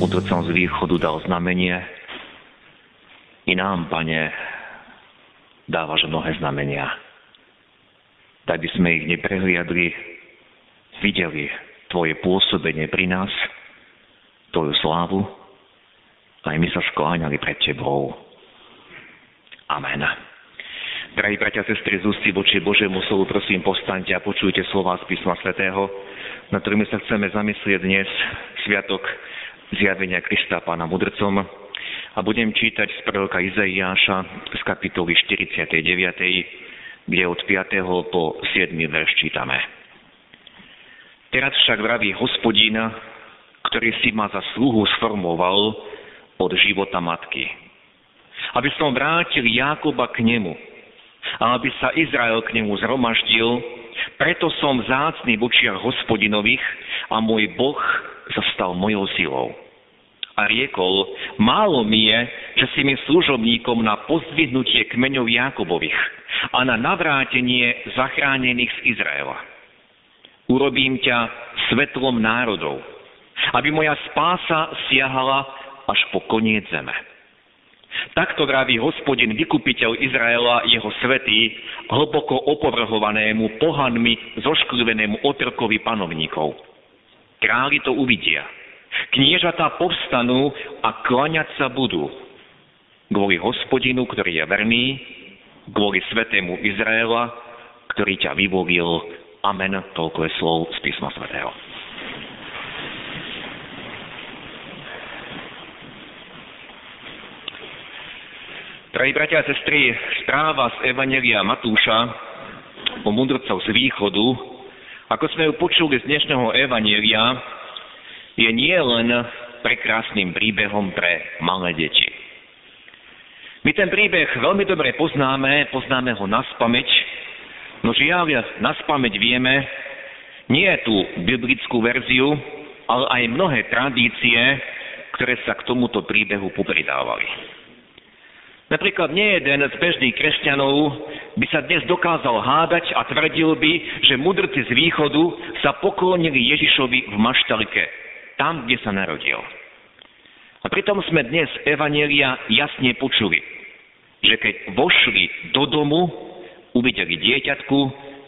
mudrcom z východu dal znamenie, i nám, pane, dávaš mnohé znamenia. Tak by sme ich neprehliadli, videli Tvoje pôsobenie pri nás, Tvoju slávu, aj my sa skláňali pred Tebou. Amen. Drahí bratia sestry, z ústy voči Božiemu slovu, prosím, postaňte a počujte slova z písma svätého, na ktorými sa chceme zamyslieť dnes, sviatok zjavenia Krista Pána mudrcom. A budem čítať z proroka Izaiáša z kapitoly 49, kde od 5. po 7. verš čítame. Teraz však vraví hospodín, ktorý si ma za sluhu sformoval od života matky. Aby som vrátil Jákoba k nemu, a aby sa Izrael k nemu zhromaždil, preto som zácný v očiach hospodinových a môj Boh sa stal mojou silou. A riekol, málo mi je, že si mi služobníkom na pozdvihnutie kmeňov Jakobových a na navrátenie zachránených z Izraela. Urobím ťa svetlom národov, aby moja spása siahala až po koniec zeme. Takto vraví hospodin, vykupiteľ Izraela, jeho svetý, hlboko opovrhovanému, pohanmi, zošklivenému otrkovi panovníkov. Králi to uvidia. Kniežatá povstanú a klaňať sa budú. Kvôli hospodinu, ktorý je verný, kvôli svetému Izraela, ktorý ťa vyvolil. Amen. Toľko je slov z písma svätého. Drahí bratia a sestry, správa z Evangelia Matúša o mudrcov z východu, ako sme ju počuli z dnešného Evangelia, je nie len prekrásnym príbehom pre malé deti. My ten príbeh veľmi dobre poznáme, poznáme ho na spameť, no žiaľ, na spameť vieme, nie je tú biblickú verziu, ale aj mnohé tradície, ktoré sa k tomuto príbehu popridávali. Napríklad nie jeden z bežných kresťanov by sa dnes dokázal hádať a tvrdil by, že mudrci z východu sa poklonili Ježišovi v maštalike, tam, kde sa narodil. A pritom sme dnes Evanielia jasne počuli, že keď vošli do domu, uvideli dieťatku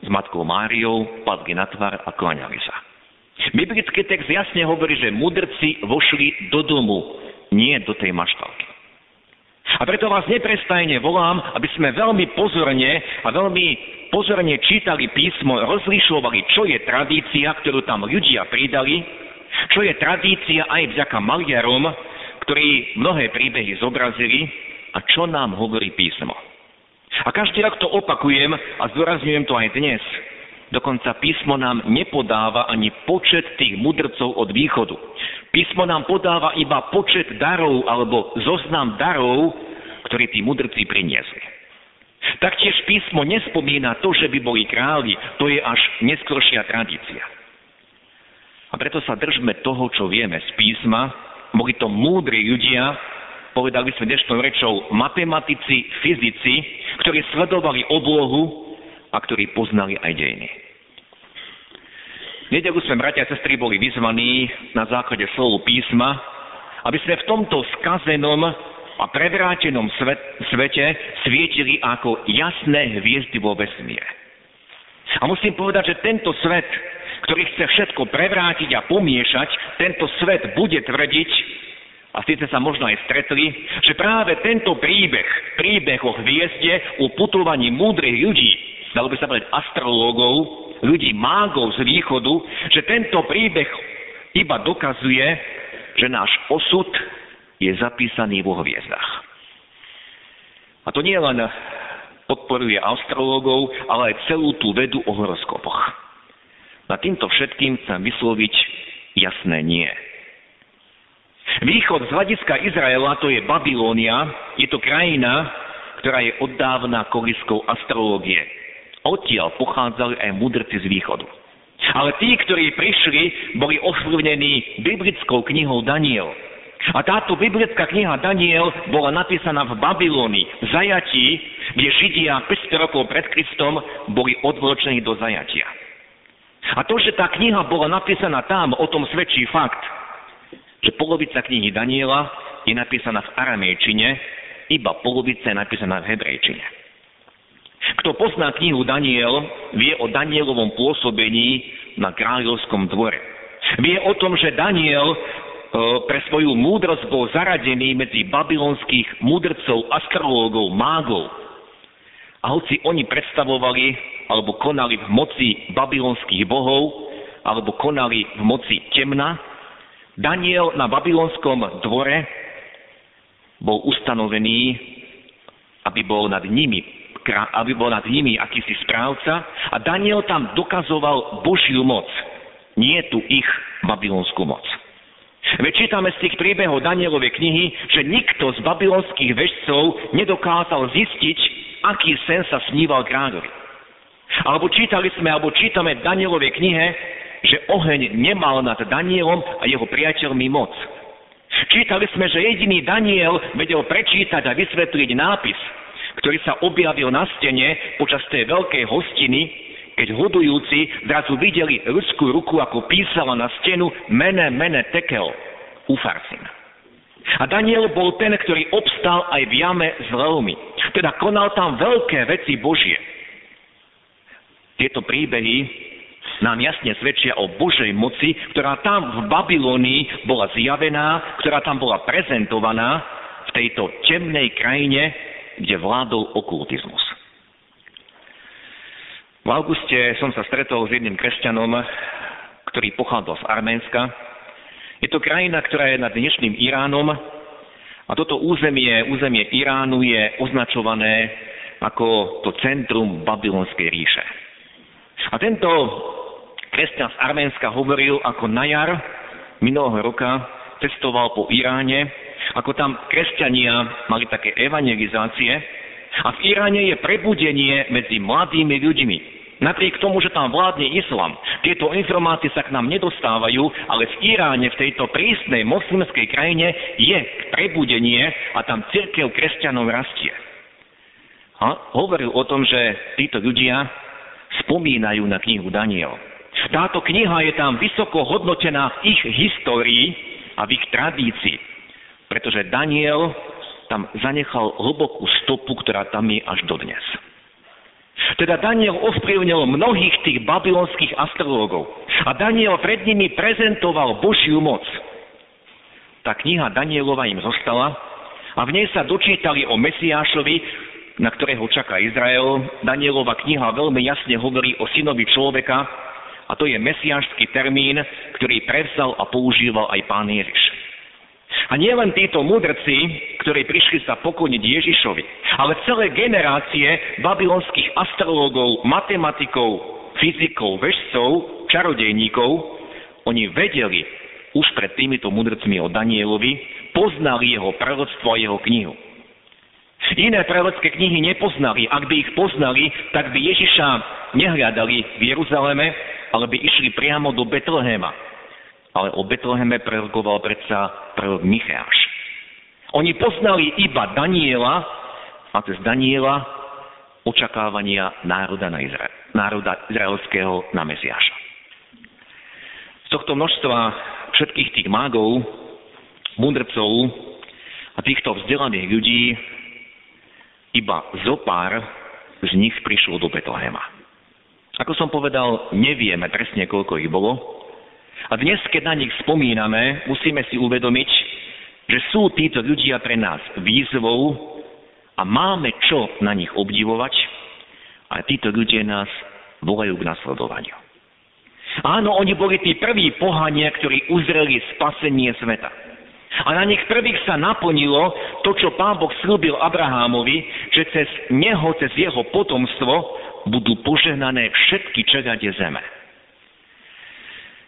s matkou Máriou, padli na tvár a klaňali sa. Biblický text jasne hovorí, že mudrci vošli do domu, nie do tej maštalky. A preto vás neprestajne volám, aby sme veľmi pozorne a veľmi pozorne čítali písmo, rozlišovali, čo je tradícia, ktorú tam ľudia pridali, čo je tradícia aj vďaka maliarom, ktorí mnohé príbehy zobrazili a čo nám hovorí písmo. A každý rok to opakujem a zdôrazňujem to aj dnes. Dokonca písmo nám nepodáva ani počet tých mudrcov od východu. Písmo nám podáva iba počet darov alebo zoznam darov, ktorý tí mudrci priniesli. Taktiež písmo nespomína to, že by boli králi, to je až neskôršia tradícia. A preto sa držme toho, čo vieme z písma. Boli to múdri ľudia, povedali sme dnešnou rečou, matematici, fyzici, ktorí sledovali oblohu a ktorí poznali aj dejiny nedelu sme, bratia a sestry, boli vyzvaní na základe slovu písma, aby sme v tomto skazenom a prevrátenom svet, svete svietili ako jasné hviezdy vo vesmíre. A musím povedať, že tento svet, ktorý chce všetko prevrátiť a pomiešať, tento svet bude tvrdiť, a síce sa možno aj stretli, že práve tento príbeh, príbeh o hviezde, o putovaní múdrych ľudí, dalo by sa povedať astrológov, ľudí mágov z východu, že tento príbeh iba dokazuje, že náš osud je zapísaný vo hviezdach. A to nie len podporuje astrologov, ale aj celú tú vedu o horoskopoch. Na týmto všetkým chcem vysloviť jasné nie. Východ z hľadiska Izraela to je Babilónia, je to krajina, ktorá je oddávna koliskou astrológie. Odtiaľ pochádzali aj mudrci z východu. Ale tí, ktorí prišli, boli ovplyvnení biblickou knihou Daniel. A táto biblická kniha Daniel bola napísaná v Babylónii, v zajatí, kde Židia 500 rokov pred Kristom boli odvločení do zajatia. A to, že tá kniha bola napísaná tam, o tom svedčí fakt, že polovica knihy Daniela je napísaná v aramejčine, iba polovica je napísaná v hebrejčine. Kto pozná knihu Daniel, vie o Danielovom pôsobení na kráľovskom dvore. Vie o tom, že Daniel e, pre svoju múdrosť bol zaradený medzi babylonských múdrcov, astrológov, mágov. A hoci oni predstavovali alebo konali v moci babylonských bohov, alebo konali v moci temna, Daniel na babylonskom dvore bol ustanovený, aby bol nad nimi, aby bol nad nimi akýsi správca a Daniel tam dokazoval Božiu moc, nie tu ich babylonskú moc. Veď čítame z tých príbehov Danielovej knihy, že nikto z babylonských vežcov nedokázal zistiť, aký sen sa sníval kráľovi. Alebo čítali sme, alebo čítame v Danielovej knihe, že oheň nemal nad Danielom a jeho priateľmi moc. Čítali sme, že jediný Daniel vedel prečítať a vysvetliť nápis, ktorý sa objavil na stene počas tej veľkej hostiny, keď hodujúci zrazu videli ľudskú ruku, ako písala na stenu mene, mene tekel, ufarsin. A Daniel bol ten, ktorý obstal aj v jame s levmi. Teda konal tam veľké veci Božie. Tieto príbehy nám jasne svedčia o Božej moci, ktorá tam v Babylónii bola zjavená, ktorá tam bola prezentovaná v tejto temnej krajine, kde vládol okultizmus. V auguste som sa stretol s jedným kresťanom, ktorý pochádzal z Arménska. Je to krajina, ktorá je nad dnešným Iránom a toto územie, územie Iránu je označované ako to centrum babylonskej ríše. A tento kresťan z Arménska hovoril, ako na jar minulého roka cestoval po Iráne, ako tam kresťania mali také evangelizácie a v Iráne je prebudenie medzi mladými ľuďmi. Napriek tomu, že tam vládne islam, tieto informácie sa k nám nedostávajú, ale v Iráne, v tejto prísnej moslimskej krajine je prebudenie a tam církev kresťanov rastie. A hovoril o tom, že títo ľudia spomínajú na knihu Daniel. Táto kniha je tam vysoko hodnotená v ich histórii a v ich tradícii, pretože Daniel tam zanechal hlbokú stopu, ktorá tam je až dodnes. Teda Daniel ovplyvnil mnohých tých babylonských astrológov a Daniel pred nimi prezentoval Božiu moc. Tá kniha Danielova im zostala a v nej sa dočítali o Mesiášovi, na ktorého čaká Izrael. Danielova kniha veľmi jasne hovorí o synovi človeka, a to je mesiášský termín, ktorý prevzal a používal aj pán Ježiš. A nie len títo mudrci, ktorí prišli sa pokloniť Ježišovi, ale celé generácie babylonských astrológov, matematikov, fyzikov, vežcov, čarodejníkov, oni vedeli už pred týmito mudrcmi o Danielovi, poznali jeho proroctvo a jeho knihu. Iné prorocké knihy nepoznali. Ak by ich poznali, tak by Ježiša nehľadali v Jeruzaleme, ale by išli priamo do Betlehema. Ale o Betleheme prorokoval predsa prorok Micháš. Oni poznali iba Daniela a cez Daniela očakávania národa, na Izrael, národa izraelského na Mesiáša. Z tohto množstva všetkých tých mágov, mudrcov a týchto vzdelaných ľudí iba zopár z nich prišlo do Betlehema. Ako som povedal, nevieme presne, koľko ich bolo. A dnes, keď na nich spomíname, musíme si uvedomiť, že sú títo ľudia pre nás výzvou a máme čo na nich obdivovať a títo ľudia nás volajú k nasledovaniu. Áno, oni boli tí prví pohania, ktorí uzreli spasenie sveta. A na nich prvých sa naplnilo to, čo pán Boh slúbil Abrahámovi, že cez neho, cez jeho potomstvo budú požehnané všetky čeľade zeme.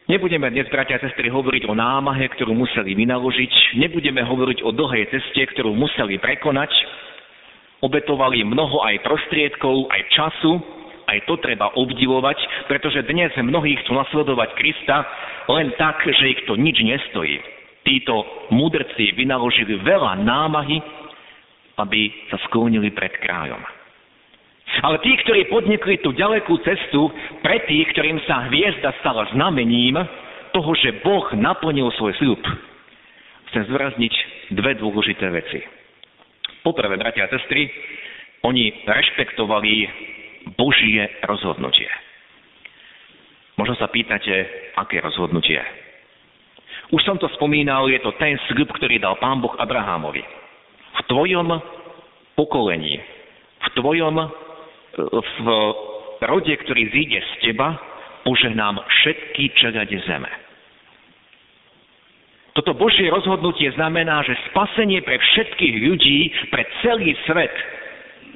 Nebudeme dnes, bratia a sestry, hovoriť o námahe, ktorú museli vynaložiť, nebudeme hovoriť o dlhej ceste, ktorú museli prekonať. Obetovali mnoho aj prostriedkov, aj času, aj to treba obdivovať, pretože dnes mnohí chcú nasledovať Krista len tak, že ich to nič nestojí. Títo mudrci vynaložili veľa námahy, aby sa sklonili pred kráľom. Ale tí, ktorí podnikli tú ďalekú cestu, pre tých, ktorým sa hviezda stala znamením toho, že Boh naplnil svoj sľub, chcem zvrazniť dve dôležité veci. Poprvé, bratia a sestry, oni rešpektovali Božie rozhodnutie. Možno sa pýtate, aké rozhodnutie. Už som to spomínal, je to ten sľub, ktorý dal pán Boh Abrahámovi. V tvojom pokolení, v tvojom v rode, ktorý zíde z teba, požehnám všetky čelade zeme. Toto Božie rozhodnutie znamená, že spasenie pre všetkých ľudí, pre celý svet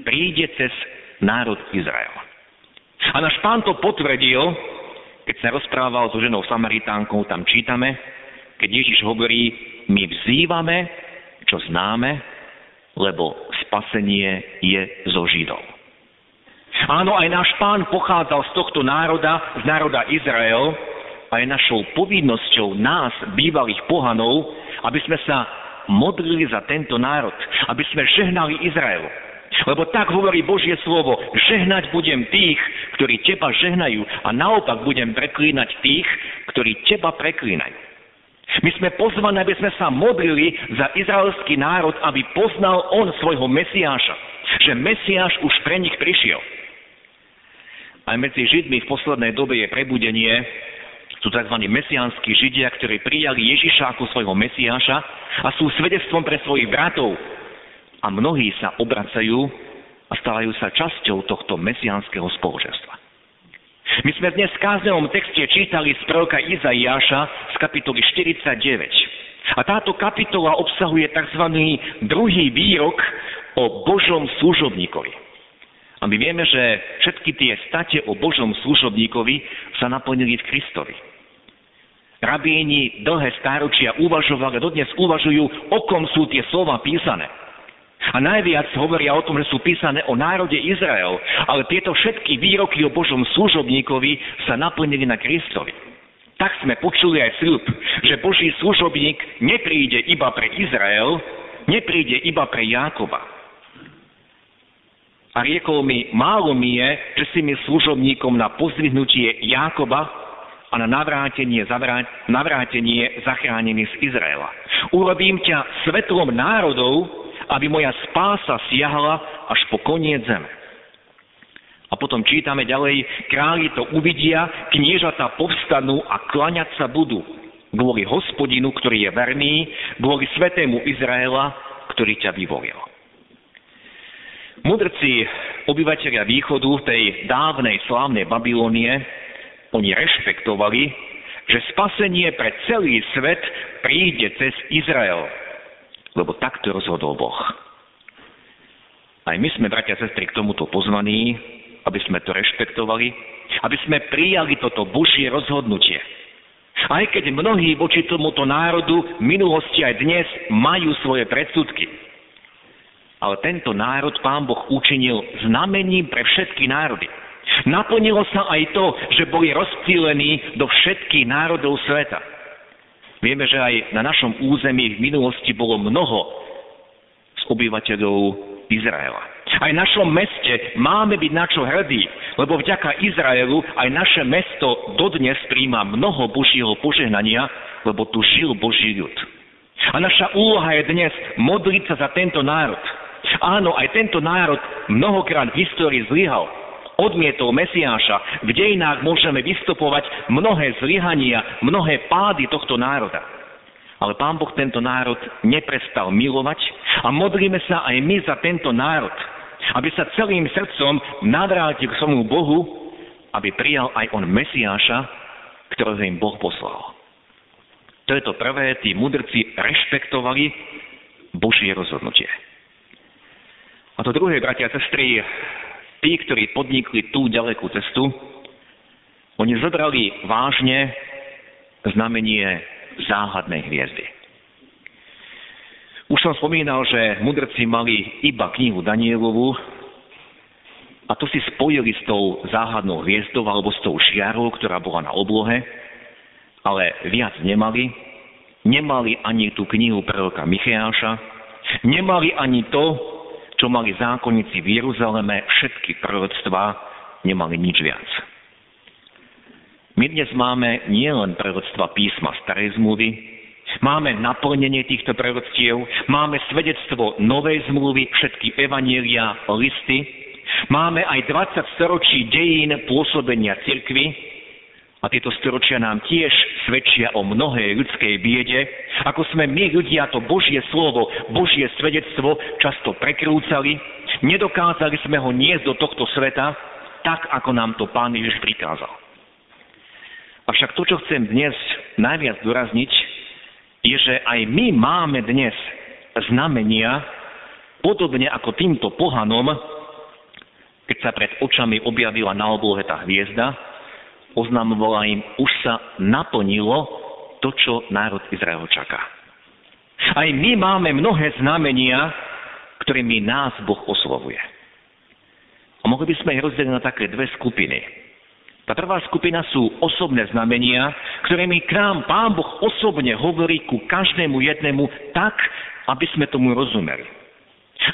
príde cez národ Izrael. A náš pán to potvrdil, keď sa rozprával so ženou Samaritánkou, tam čítame, keď Ježiš hovorí, my vzývame, čo známe, lebo spasenie je zo Židov. Áno, aj náš pán pochádzal z tohto národa, z národa Izrael, a je našou povinnosťou nás, bývalých pohanov, aby sme sa modlili za tento národ, aby sme žehnali Izraelu. Lebo tak hovorí Božie slovo, žehnať budem tých, ktorí teba žehnajú a naopak budem preklínať tých, ktorí teba preklínajú. My sme pozvaní, aby sme sa modlili za izraelský národ, aby poznal on svojho Mesiáša. Že Mesiáš už pre nich prišiel. Aj medzi Židmi v poslednej dobe je prebudenie, sú tzv. mesiánsky Židia, ktorí prijali Ježiša ako svojho Mesiáša a sú svedectvom pre svojich bratov. A mnohí sa obracajú a stávajú sa časťou tohto mesiánskeho spoločenstva. My sme dnes v káznevom texte čítali z proroka Izaiáša z kapitoly 49. A táto kapitola obsahuje tzv. druhý výrok o Božom služobníkovi. A my vieme, že všetky tie state o Božom služobníkovi sa naplnili v Kristovi. Rabíni dlhé stáročia uvažovali dodnes uvažujú, o kom sú tie slova písané. A najviac hovoria o tom, že sú písané o národe Izrael, ale tieto všetky výroky o Božom služobníkovi sa naplnili na Kristovi. Tak sme počuli aj sľub, že Boží služobník nepríde iba pre Izrael, nepríde iba pre Jákoba, a riekol mi, málo mi je, že si mi služobníkom na pozdvihnutie Jákoba a na navrátenie, navrátenie zachránený z Izraela. Urobím ťa svetlom národov, aby moja spása siahla až po koniec zeme. A potom čítame ďalej, králi to uvidia, kniežata povstanú a klaňať sa budú. Kvôli hospodinu, ktorý je verný, kvôli svetému Izraela, ktorý ťa vyvolil. Mudrci, obyvateľia východu tej dávnej slávnej Babilónie, oni rešpektovali, že spasenie pre celý svet príde cez Izrael, lebo takto rozhodol Boh. Aj my sme, bratia a sestry, k tomuto pozvaní, aby sme to rešpektovali, aby sme prijali toto Božie rozhodnutie. Aj keď mnohí voči tomuto národu v minulosti aj dnes majú svoje predsudky, ale tento národ pán Boh učinil znamením pre všetky národy. Naplnilo sa aj to, že boli rozptýlení do všetkých národov sveta. Vieme, že aj na našom území v minulosti bolo mnoho z obyvateľov Izraela. Aj v našom meste máme byť na čo hrdí, lebo vďaka Izraelu aj naše mesto dodnes príjma mnoho Božieho požehnania, lebo tu žil Boží ľud. A naša úloha je dnes modliť sa za tento národ, Áno, aj tento národ mnohokrát v histórii zlyhal. Odmietol Mesiáša. V dejinách môžeme vystupovať mnohé zlyhania, mnohé pády tohto národa. Ale Pán Boh tento národ neprestal milovať a modlíme sa aj my za tento národ, aby sa celým srdcom navrátil k svojmu Bohu, aby prijal aj on Mesiáša, ktorého im Boh poslal. To je to prvé, tí mudrci rešpektovali Božie rozhodnutie. A to druhé, bratia a sestry, tí, ktorí podnikli tú ďalekú cestu, oni zobrali vážne znamenie záhadnej hviezdy. Už som spomínal, že mudrci mali iba knihu Danielovu a to si spojili s tou záhadnou hviezdou alebo s tou žiarou, ktorá bola na oblohe, ale viac nemali. Nemali ani tú knihu proroka Micheáša, nemali ani to, čo mali zákonníci v Jeruzaleme, všetky proroctvá, nemali nič viac. My dnes máme nielen proroctva písma starej zmluvy, máme naplnenie týchto proroctiev, máme svedectvo novej zmluvy, všetky evanielia, listy, máme aj 20 storočí dejín pôsobenia cirkvy, a tieto storočia nám tiež svedčia o mnohej ľudskej biede, ako sme my ľudia to Božie slovo, Božie svedectvo často prekrúcali, nedokázali sme ho niesť do tohto sveta, tak ako nám to Pán Ježiš prikázal. Avšak to, čo chcem dnes najviac dorazniť, je, že aj my máme dnes znamenia, podobne ako týmto pohanom, keď sa pred očami objavila na oblohe tá hviezda, oznamovala im, už sa naplnilo to, čo národ Izrael čaká. Aj my máme mnohé znamenia, ktorými nás Boh oslovuje. A mohli by sme ich rozdeliť na také dve skupiny. Tá prvá skupina sú osobné znamenia, ktorými k nám Pán Boh osobne hovorí ku každému jednému tak, aby sme tomu rozumeli.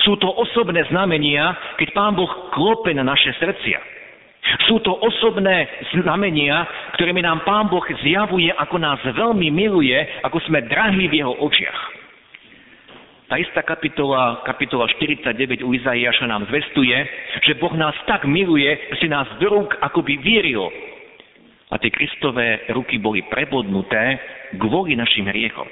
Sú to osobné znamenia, keď Pán Boh klope na naše srdcia. Sú to osobné znamenia, ktorými nám Pán Boh zjavuje, ako nás veľmi miluje, ako sme drahí v Jeho očiach. Tá istá kapitola, kapitola 49 u Izaiáša nám zvestuje, že Boh nás tak miluje, že si nás do rúk akoby vieril. A tie Kristové ruky boli prebodnuté kvôli našim hriechom.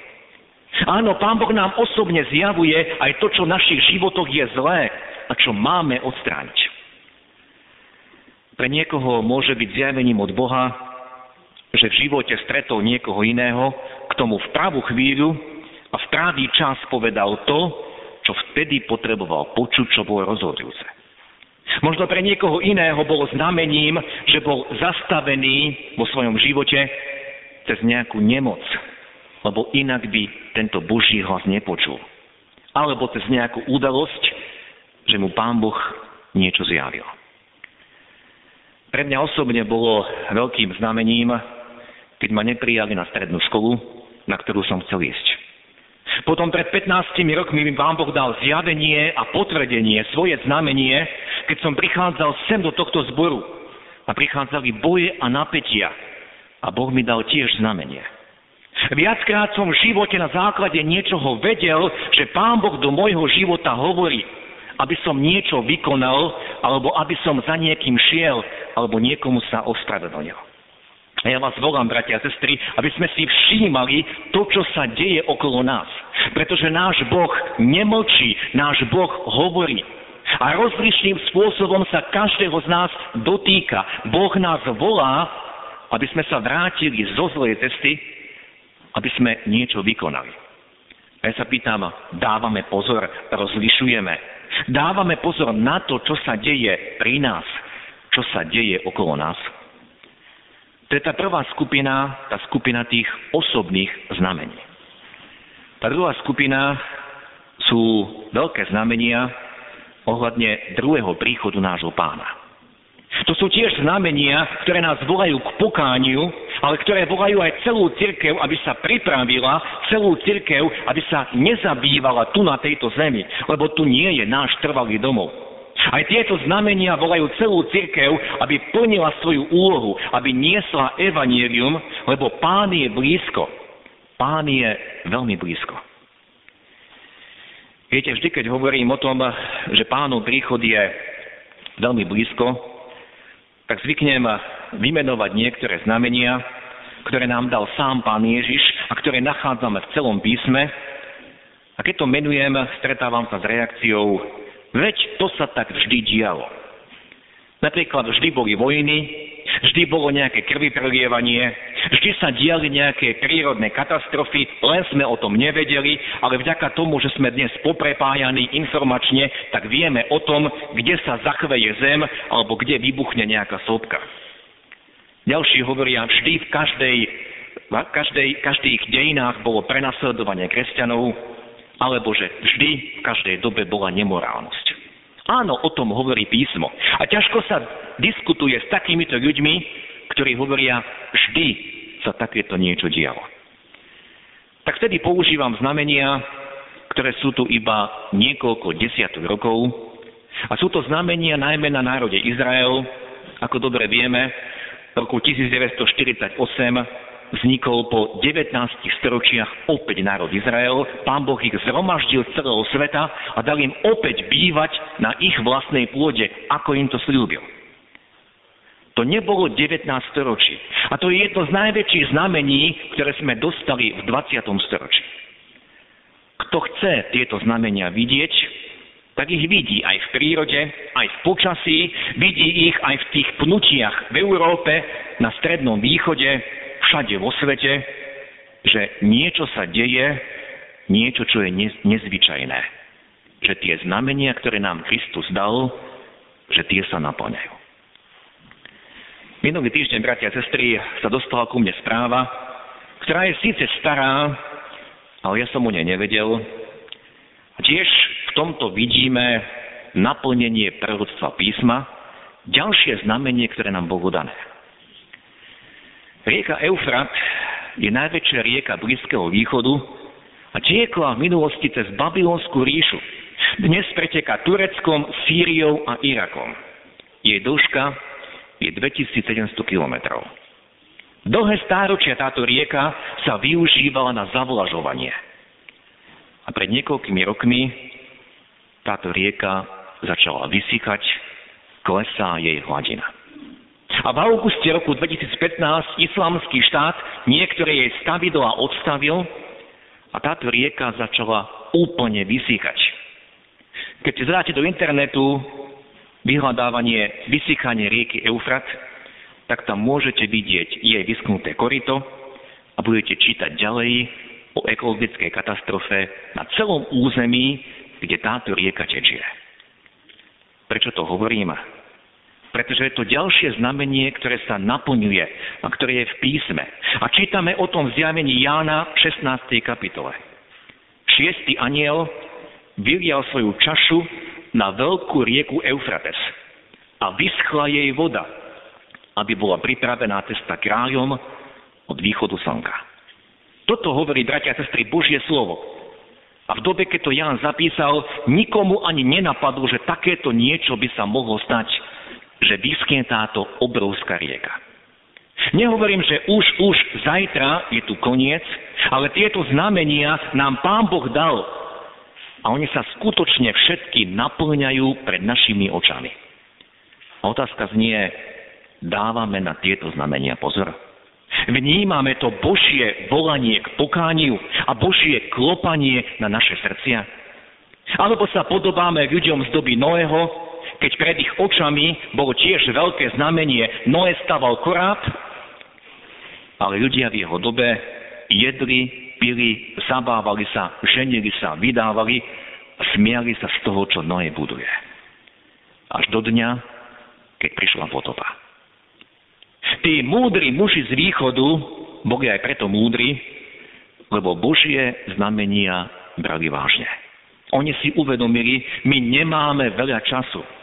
Áno, Pán Boh nám osobne zjavuje aj to, čo v našich životoch je zlé a čo máme odstrániť. Pre niekoho môže byť zjavením od Boha, že v živote stretol niekoho iného, k tomu v pravú chvíľu a v právý čas povedal to, čo vtedy potreboval počuť, čo bolo rozhodujúce. Možno pre niekoho iného bolo znamením, že bol zastavený vo svojom živote cez nejakú nemoc, lebo inak by tento Boží hlas nepočul. Alebo cez nejakú udalosť, že mu Pán Boh niečo zjavil. Pre mňa osobne bolo veľkým znamením, keď ma neprijali na strednú školu, na ktorú som chcel ísť. Potom pred 15 rokmi mi Pán Boh dal zjavenie a potvrdenie, svoje znamenie, keď som prichádzal sem do tohto zboru. A prichádzali boje a napätia. A Boh mi dal tiež znamenie. Viackrát som v živote na základe niečoho vedel, že Pán Boh do môjho života hovorí, aby som niečo vykonal, alebo aby som za niekým šiel, alebo niekomu sa ospravedlnil. A ja vás volám, bratia a sestry, aby sme si všímali to, čo sa deje okolo nás. Pretože náš Boh nemlčí, náš Boh hovorí. A rozličným spôsobom sa každého z nás dotýka. Boh nás volá, aby sme sa vrátili zo zlej cesty, aby sme niečo vykonali. A ja sa pýtam, dávame pozor, rozlišujeme. Dávame pozor na to, čo sa deje pri nás, čo sa deje okolo nás. To je tá prvá skupina, tá skupina tých osobných znamení. Tá druhá skupina sú veľké znamenia ohľadne druhého príchodu nášho pána. To sú tiež znamenia, ktoré nás volajú k pokániu, ale ktoré volajú aj celú cirkev, aby sa pripravila, celú cirkev, aby sa nezabývala tu na tejto zemi, lebo tu nie je náš trvalý domov. Aj tieto znamenia volajú celú cirkev, aby plnila svoju úlohu, aby niesla evanielium, lebo pán je blízko. Pán je veľmi blízko. Viete, vždy, keď hovorím o tom, že pánov príchod je veľmi blízko, tak zvyknem vymenovať niektoré znamenia, ktoré nám dal sám pán Ježiš a ktoré nachádzame v celom písme. A keď to menujem, stretávam sa s reakciou Veď to sa tak vždy dialo. Napríklad vždy boli vojny, vždy bolo nejaké krvi prelievanie, vždy sa diali nejaké prírodné katastrofy, len sme o tom nevedeli, ale vďaka tomu, že sme dnes poprepájaní informačne, tak vieme o tom, kde sa zachveje zem alebo kde vybuchne nejaká sopka. Ďalší hovoria, vždy v každej v každej, každých dejinách bolo prenasledovanie kresťanov, alebo že vždy v každej dobe bola nemorálnosť. Áno, o tom hovorí písmo. A ťažko sa diskutuje s takýmito ľuďmi, ktorí hovoria, vždy sa takéto niečo dialo. Tak vtedy používam znamenia, ktoré sú tu iba niekoľko desiatok rokov. A sú to znamenia najmä na národe Izrael. Ako dobre vieme, v roku 1948 vznikol po 19 storočiach opäť národ Izrael. Pán Boh ich zhromaždil z celého sveta a dal im opäť bývať na ich vlastnej pôde, ako im to slúbil. To nebolo 19 storočí. A to je jedno z najväčších znamení, ktoré sme dostali v 20. storočí. Kto chce tieto znamenia vidieť, tak ich vidí aj v prírode, aj v počasí, vidí ich aj v tých pnutiach v Európe, na Strednom východe, všade vo svete, že niečo sa deje, niečo, čo je nezvyčajné. Že tie znamenia, ktoré nám Kristus dal, že tie sa naplňajú. Minulý týždeň, bratia a sestry, sa dostala ku mne správa, ktorá je síce stará, ale ja som o nej nevedel. A tiež v tomto vidíme naplnenie proroctva písma, ďalšie znamenie, ktoré nám bolo dané. Rieka Eufrat je najväčšia rieka Blízkeho východu a tiekla v minulosti cez Babylonskú ríšu. Dnes preteká Tureckom, Sýriou a Irakom. Jej dĺžka je 2700 kilometrov. Dlhé stáročia táto rieka sa využívala na zavlažovanie. A pred niekoľkými rokmi táto rieka začala vysýkať, klesá jej hladina. A v auguste roku 2015 islamský štát niektoré jej stavidlá odstavil a táto rieka začala úplne vysýchať. Keď si zráte do internetu, vyhľadávanie vysychanie rieky Eufrat, tak tam môžete vidieť jej vysknuté korito a budete čítať ďalej o ekologickej katastrofe na celom území, kde táto rieka tečie. Prečo to hovorím? Pretože je to ďalšie znamenie, ktoré sa naplňuje a ktoré je v písme. A čítame o tom v zjavení Jána v 16. kapitole. Šiestý aniel vylial svoju čašu na veľkú rieku Eufrates a vyschla jej voda, aby bola pripravená cesta kráľom od východu slnka. Toto hovorí, bratia a sestry, Božie slovo. A v dobe, keď to Ján zapísal, nikomu ani nenapadlo, že takéto niečo by sa mohlo stať, že vyschne táto obrovská rieka. Nehovorím, že už, už zajtra je tu koniec, ale tieto znamenia nám Pán Boh dal a oni sa skutočne všetky naplňajú pred našimi očami. A otázka znie, dávame na tieto znamenia pozor? Vnímame to Božie volanie k pokániu a Božie klopanie na naše srdcia? Alebo sa podobáme ľuďom z doby Noého, keď pred ich očami bolo tiež veľké znamenie, Noé staval korát, ale ľudia v jeho dobe jedli, pili, zabávali sa, ženili sa, vydávali a smiali sa z toho, čo Noé buduje. Až do dňa, keď prišla potopa. Tí múdri muži z východu boli aj preto múdri, lebo Božie znamenia brali vážne. Oni si uvedomili, my nemáme veľa času.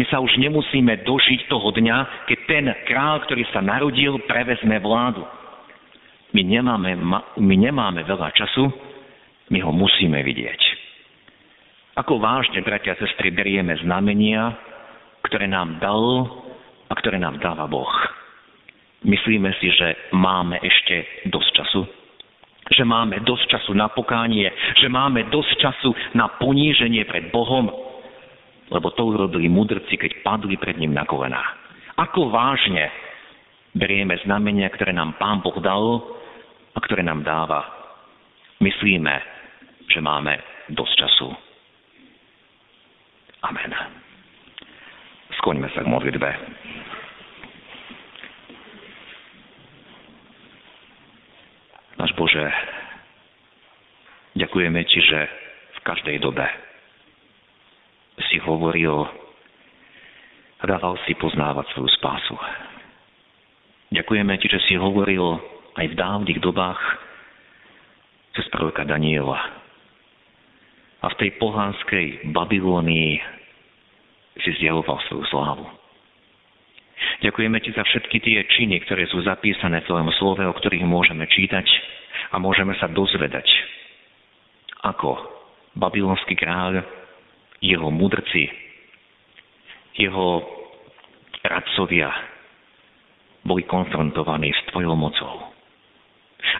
My sa už nemusíme dožiť toho dňa, keď ten král, ktorý sa narodil, prevezme vládu. My nemáme, my nemáme veľa času, my ho musíme vidieť. Ako vážne, bratia a sestry, berieme znamenia, ktoré nám dal a ktoré nám dáva Boh. Myslíme si, že máme ešte dosť času? Že máme dosť času na pokánie? Že máme dosť času na poníženie pred Bohom? Lebo to urobili mudrci, keď padli pred ním na kolená. Ako vážne berieme znamenia, ktoré nám Pán Boh dal a ktoré nám dáva. Myslíme, že máme dosť času. Amen. Skloňme sa k modlitbe. Náš Bože, ďakujeme Ti, že v každej dobe hovoril dával si poznávať svoju spásu. Ďakujeme Ti, že si hovoril aj v dávnych dobách cez proroka Daniela. A v tej pohanskej Babylónii si zjavoval svoju slávu. Ďakujeme Ti za všetky tie činy, ktoré sú zapísané v Tvojom slove, o ktorých môžeme čítať a môžeme sa dozvedať, ako babylonský kráľ, jeho mudrci, jeho radcovia boli konfrontovaní s Tvojou mocou.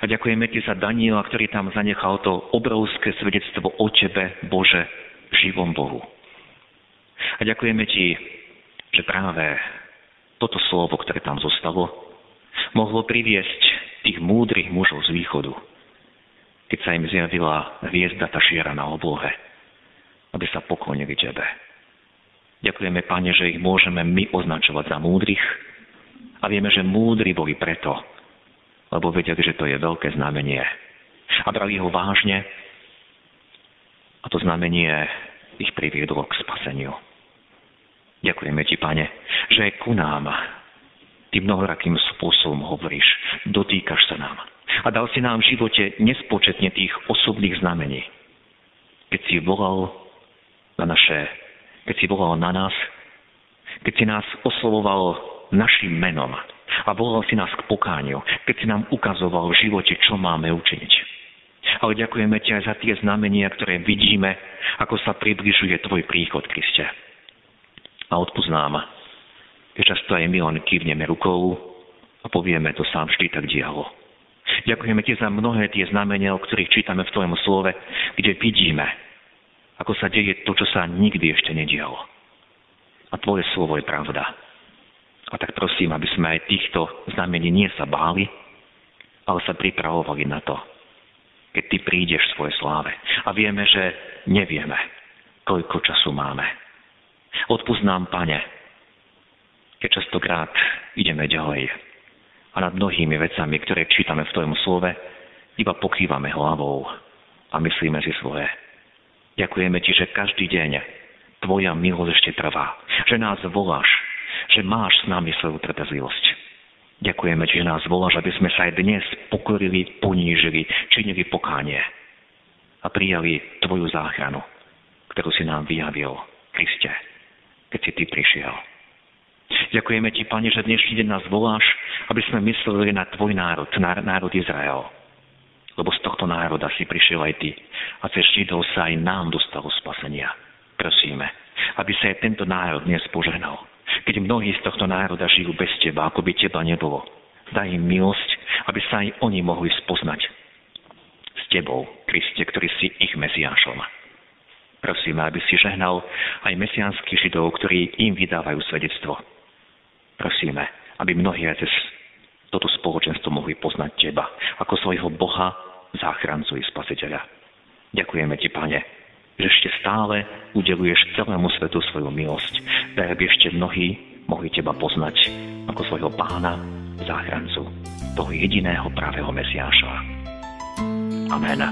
A ďakujeme Ti za Daniela, ktorý tam zanechal to obrovské svedectvo o Tebe, Bože, živom Bohu. A ďakujeme Ti, že práve toto slovo, ktoré tam zostalo, mohlo priviesť tých múdrych mužov z východu, keď sa im zjavila hviezda tá šiera na oblohe, aby sa poklonili Tebe. Ďakujeme, Pane, že ich môžeme my označovať za múdrych a vieme, že múdri boli preto, lebo vedeli, že to je veľké znamenie. A brali ho vážne a to znamenie ich priviedlo k spaseniu. Ďakujeme Ti, Pane, že ku nám Ty mnohorakým spôsobom hovoríš, dotýkaš sa nám. A dal si nám v živote nespočetne tých osobných znamení. Keď si volal na naše, keď si volal na nás, keď si nás oslovoval našim menom a volal si nás k pokániu, keď si nám ukazoval v živote, čo máme učiniť. Ale ďakujeme ti aj za tie znamenia, ktoré vidíme, ako sa približuje tvoj príchod, Kriste a odpoznám, keď často aj my len kývneme rukou a povieme, to sám vždy tak dialo. Ďakujeme ti za mnohé tie znamenia, o ktorých čítame v tvojom slove, kde vidíme, ako sa deje to, čo sa nikdy ešte nedialo. A tvoje slovo je pravda. A tak prosím, aby sme aj týchto znamení nie sa báli, ale sa pripravovali na to, keď ty prídeš v svojej sláve. A vieme, že nevieme, koľko času máme. Odpust nám, Pane, keď častokrát ideme ďalej a nad mnohými vecami, ktoré čítame v Tvojom slove, iba pokývame hlavou a myslíme si svoje. Ďakujeme Ti, že každý deň Tvoja milosť ešte trvá, že nás voláš, že máš s nami svoju trpezlivosť. Ďakujeme Ti, že nás voláš, aby sme sa aj dnes pokorili, ponížili, činili pokánie a prijali Tvoju záchranu, ktorú si nám vyjavil, Kriste keď si Ty prišiel. Ďakujeme Ti, Pane, že dnešný deň nás voláš, aby sme mysleli na Tvoj národ, národ Izrael. Lebo z tohto národa si prišiel aj Ty a cez Židov sa aj nám dostalo spasenia. Prosíme, aby sa aj tento národ dnes požehnal. Keď mnohí z tohto národa žijú bez Teba, ako by Teba nebolo. Daj im milosť, aby sa aj oni mohli spoznať s Tebou, Kriste, ktorý si ich Mesiášom. Prosíme, aby si žehnal aj mesianských židov, ktorí im vydávajú svedectvo. Prosíme, aby mnohí aj cez toto spoločenstvo mohli poznať Teba ako svojho Boha, záchrancu i spasiteľa. Ďakujeme Ti, Pane, že ešte stále udeluješ celému svetu svoju milosť, tak aby ešte mnohí mohli Teba poznať ako svojho pána, záchrancu, toho jediného pravého Mesiáša. Amen.